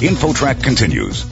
InfoTrack continues.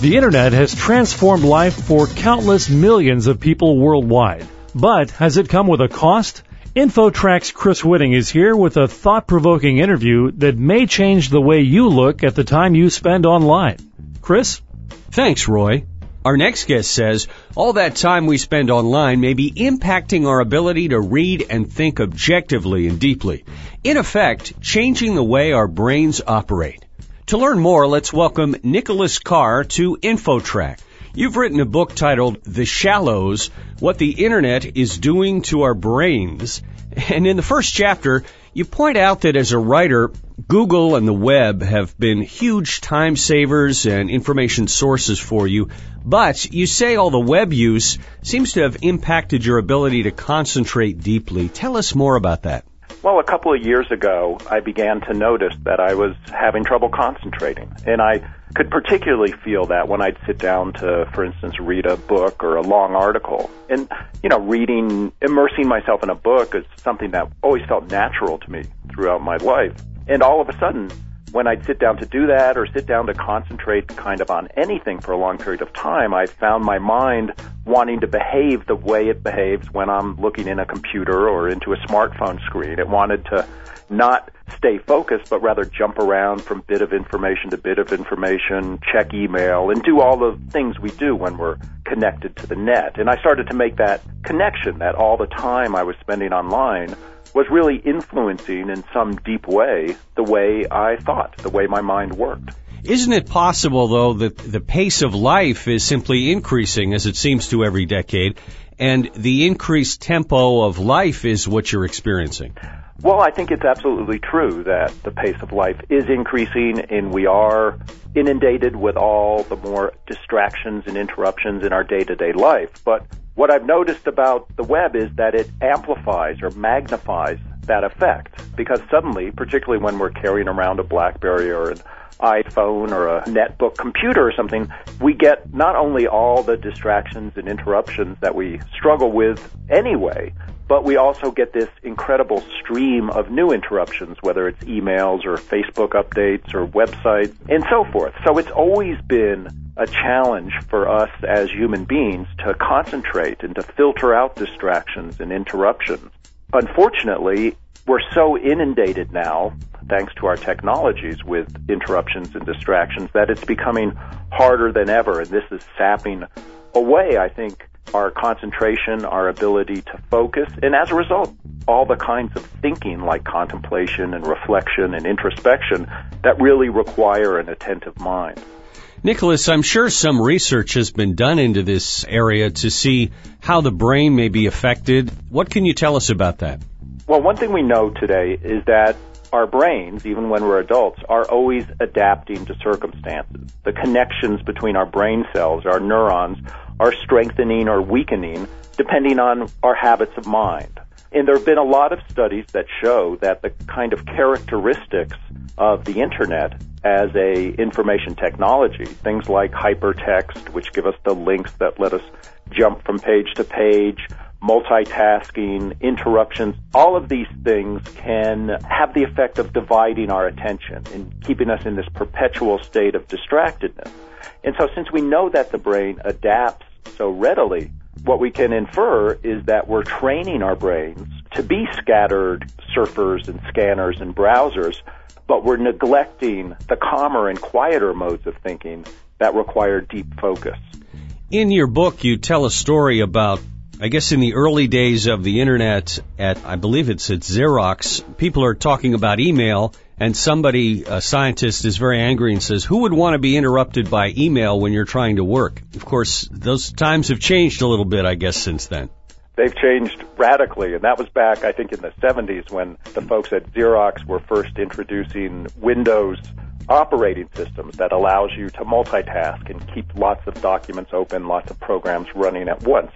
The internet has transformed life for countless millions of people worldwide. But has it come with a cost? InfoTrack's Chris Whitting is here with a thought-provoking interview that may change the way you look at the time you spend online. Chris? Thanks, Roy. Our next guest says all that time we spend online may be impacting our ability to read and think objectively and deeply. In effect, changing the way our brains operate. To learn more, let's welcome Nicholas Carr to InfoTrack. You've written a book titled The Shallows, What the Internet is Doing to Our Brains. And in the first chapter, you point out that as a writer, Google and the web have been huge time savers and information sources for you, but you say all the web use seems to have impacted your ability to concentrate deeply. Tell us more about that. Well, a couple of years ago, I began to notice that I was having trouble concentrating. And I could particularly feel that when I'd sit down to, for instance, read a book or a long article. And, you know, reading, immersing myself in a book is something that always felt natural to me throughout my life. And all of a sudden, when I'd sit down to do that or sit down to concentrate kind of on anything for a long period of time, I found my mind wanting to behave the way it behaves when I'm looking in a computer or into a smartphone screen. It wanted to not stay focused, but rather jump around from bit of information to bit of information, check email, and do all the things we do when we're connected to the net. And I started to make that connection that all the time I was spending online was really influencing in some deep way the way I thought, the way my mind worked. Isn't it possible, though, that the pace of life is simply increasing as it seems to every decade, and the increased tempo of life is what you're experiencing? Well, I think it's absolutely true that the pace of life is increasing and we are inundated with all the more distractions and interruptions in our day to day life. But what I've noticed about the web is that it amplifies or magnifies that effect because suddenly, particularly when we're carrying around a Blackberry or an iPhone or a netbook computer or something, we get not only all the distractions and interruptions that we struggle with anyway, but we also get this incredible stream of new interruptions, whether it's emails or Facebook updates or websites and so forth. So it's always been a challenge for us as human beings to concentrate and to filter out distractions and interruptions. Unfortunately, we're so inundated now, thanks to our technologies, with interruptions and distractions that it's becoming harder than ever. And this is sapping away, I think, our concentration, our ability to focus, and as a result, all the kinds of thinking like contemplation and reflection and introspection that really require an attentive mind. Nicholas, I'm sure some research has been done into this area to see how the brain may be affected. What can you tell us about that? Well, one thing we know today is that our brains, even when we're adults, are always adapting to circumstances. The connections between our brain cells, our neurons, are strengthening or weakening depending on our habits of mind. And there have been a lot of studies that show that the kind of characteristics of the internet as a information technology, things like hypertext, which give us the links that let us jump from page to page, multitasking, interruptions, all of these things can have the effect of dividing our attention and keeping us in this perpetual state of distractedness. And so since we know that the brain adapts so readily, what we can infer is that we're training our brains to be scattered surfers and scanners and browsers, but we're neglecting the calmer and quieter modes of thinking that require deep focus. In your book, you tell a story about I guess in the early days of the internet at, I believe it's at Xerox, people are talking about email and somebody, a scientist is very angry and says, who would want to be interrupted by email when you're trying to work? Of course, those times have changed a little bit, I guess, since then. They've changed radically, and that was back, I think, in the 70s when the folks at Xerox were first introducing Windows operating systems that allows you to multitask and keep lots of documents open, lots of programs running at once.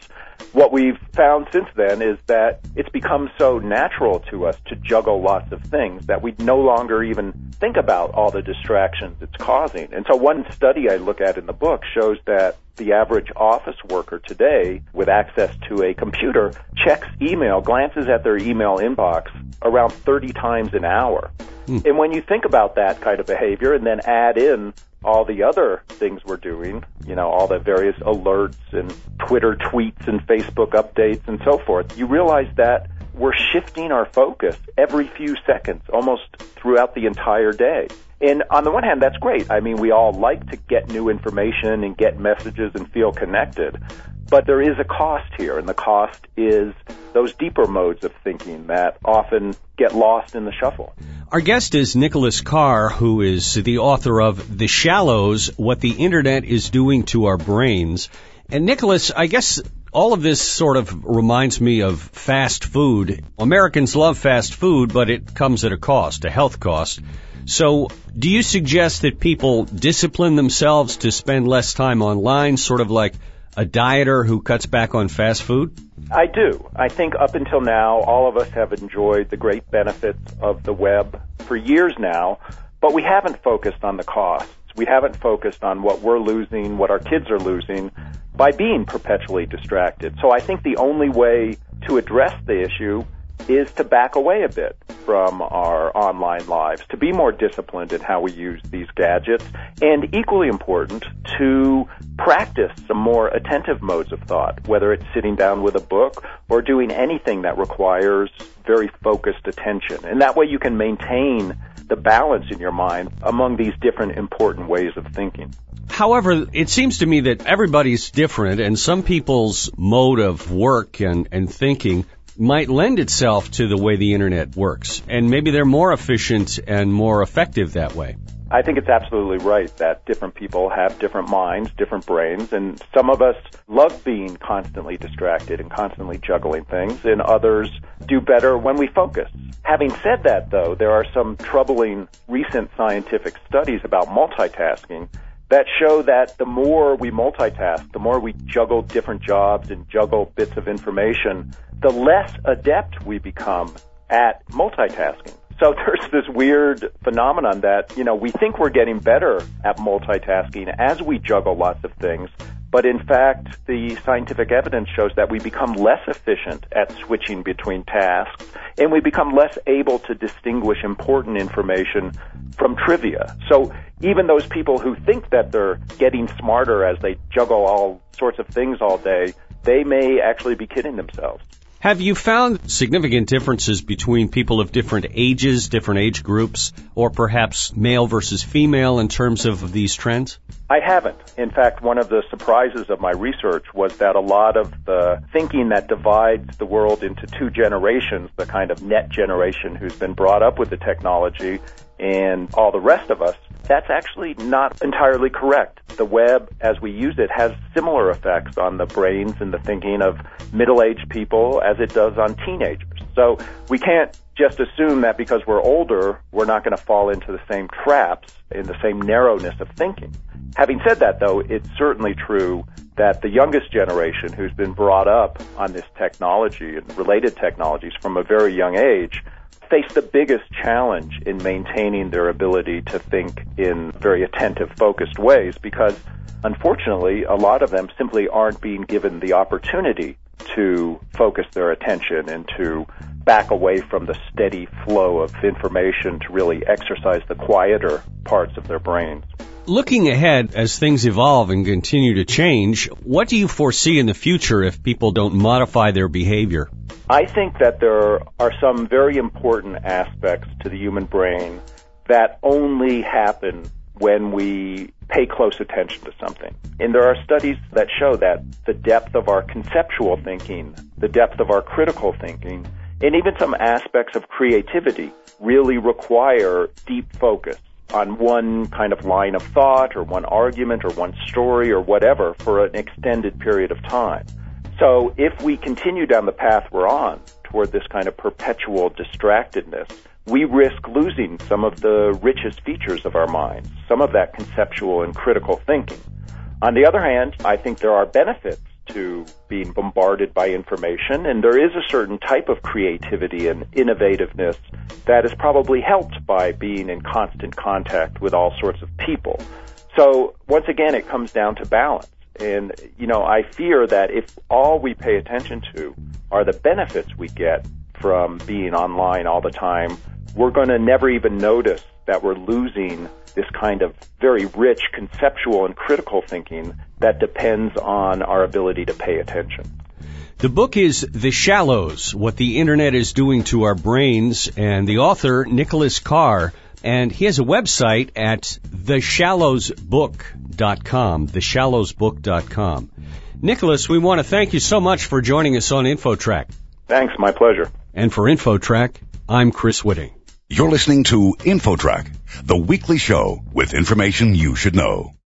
What we've found since then is that it's become so natural to us to juggle lots of things that we no longer even think about all the distractions it's causing. And so one study I look at in the book shows that the average office worker today with access to a computer checks email, glances at their email inbox around 30 times an hour. Hmm. And when you think about that kind of behavior and then add in all the other things we're doing, you know, all the various alerts and Twitter tweets and Facebook updates and so forth, you realize that we're shifting our focus every few seconds, almost throughout the entire day. And on the one hand, that's great. I mean, we all like to get new information and get messages and feel connected. But there is a cost here, and the cost is those deeper modes of thinking that often get lost in the shuffle. Our guest is Nicholas Carr, who is the author of The Shallows What the Internet is Doing to Our Brains. And Nicholas, I guess all of this sort of reminds me of fast food. Americans love fast food, but it comes at a cost, a health cost. So, do you suggest that people discipline themselves to spend less time online, sort of like a dieter who cuts back on fast food? I do. I think up until now, all of us have enjoyed the great benefits of the web for years now, but we haven't focused on the costs. We haven't focused on what we're losing, what our kids are losing by being perpetually distracted. So I think the only way to address the issue is to back away a bit from our online lives, to be more disciplined in how we use these gadgets, and equally important, to practice some more attentive modes of thought, whether it's sitting down with a book or doing anything that requires very focused attention. And that way you can maintain the balance in your mind among these different important ways of thinking. However, it seems to me that everybody's different and some people's mode of work and, and thinking might lend itself to the way the internet works. And maybe they're more efficient and more effective that way. I think it's absolutely right that different people have different minds, different brains, and some of us love being constantly distracted and constantly juggling things, and others do better when we focus. Having said that, though, there are some troubling recent scientific studies about multitasking that show that the more we multitask, the more we juggle different jobs and juggle bits of information, the less adept we become at multitasking. So there's this weird phenomenon that, you know, we think we're getting better at multitasking as we juggle lots of things, but in fact, the scientific evidence shows that we become less efficient at switching between tasks and we become less able to distinguish important information from trivia. So even those people who think that they're getting smarter as they juggle all sorts of things all day, they may actually be kidding themselves. Have you found significant differences between people of different ages, different age groups, or perhaps male versus female in terms of these trends? I haven't. In fact, one of the surprises of my research was that a lot of the thinking that divides the world into two generations, the kind of net generation who's been brought up with the technology, and all the rest of us, that's actually not entirely correct. The web, as we use it, has similar effects on the brains and the thinking of middle-aged people as it does on teenagers. So we can't just assume that because we're older, we're not going to fall into the same traps in the same narrowness of thinking. Having said that, though, it's certainly true that the youngest generation who's been brought up on this technology and related technologies from a very young age face the biggest challenge in maintaining their ability to think in very attentive, focused ways because unfortunately, a lot of them simply aren't being given the opportunity to focus their attention and to back away from the steady flow of information to really exercise the quieter parts of their brains. Looking ahead as things evolve and continue to change, what do you foresee in the future if people don't modify their behavior? I think that there are some very important aspects to the human brain that only happen when we pay close attention to something. And there are studies that show that the depth of our conceptual thinking, the depth of our critical thinking, and even some aspects of creativity really require deep focus on one kind of line of thought or one argument or one story or whatever for an extended period of time. So if we continue down the path we're on toward this kind of perpetual distractedness, we risk losing some of the richest features of our minds, some of that conceptual and critical thinking. On the other hand, I think there are benefits to being bombarded by information, and there is a certain type of creativity and innovativeness that is probably helped by being in constant contact with all sorts of people. So once again, it comes down to balance. And, you know, I fear that if all we pay attention to are the benefits we get from being online all the time, we're going to never even notice that we're losing this kind of very rich conceptual and critical thinking that depends on our ability to pay attention. The book is The Shallows, What the Internet is Doing to Our Brains, and the author, Nicholas Carr, and he has a website at theshallowsbook.com, theshallowsbook.com. Nicholas, we want to thank you so much for joining us on InfoTrack. Thanks, my pleasure. And for InfoTrack, I'm Chris Whitting. You're listening to InfoTrack, the weekly show with information you should know.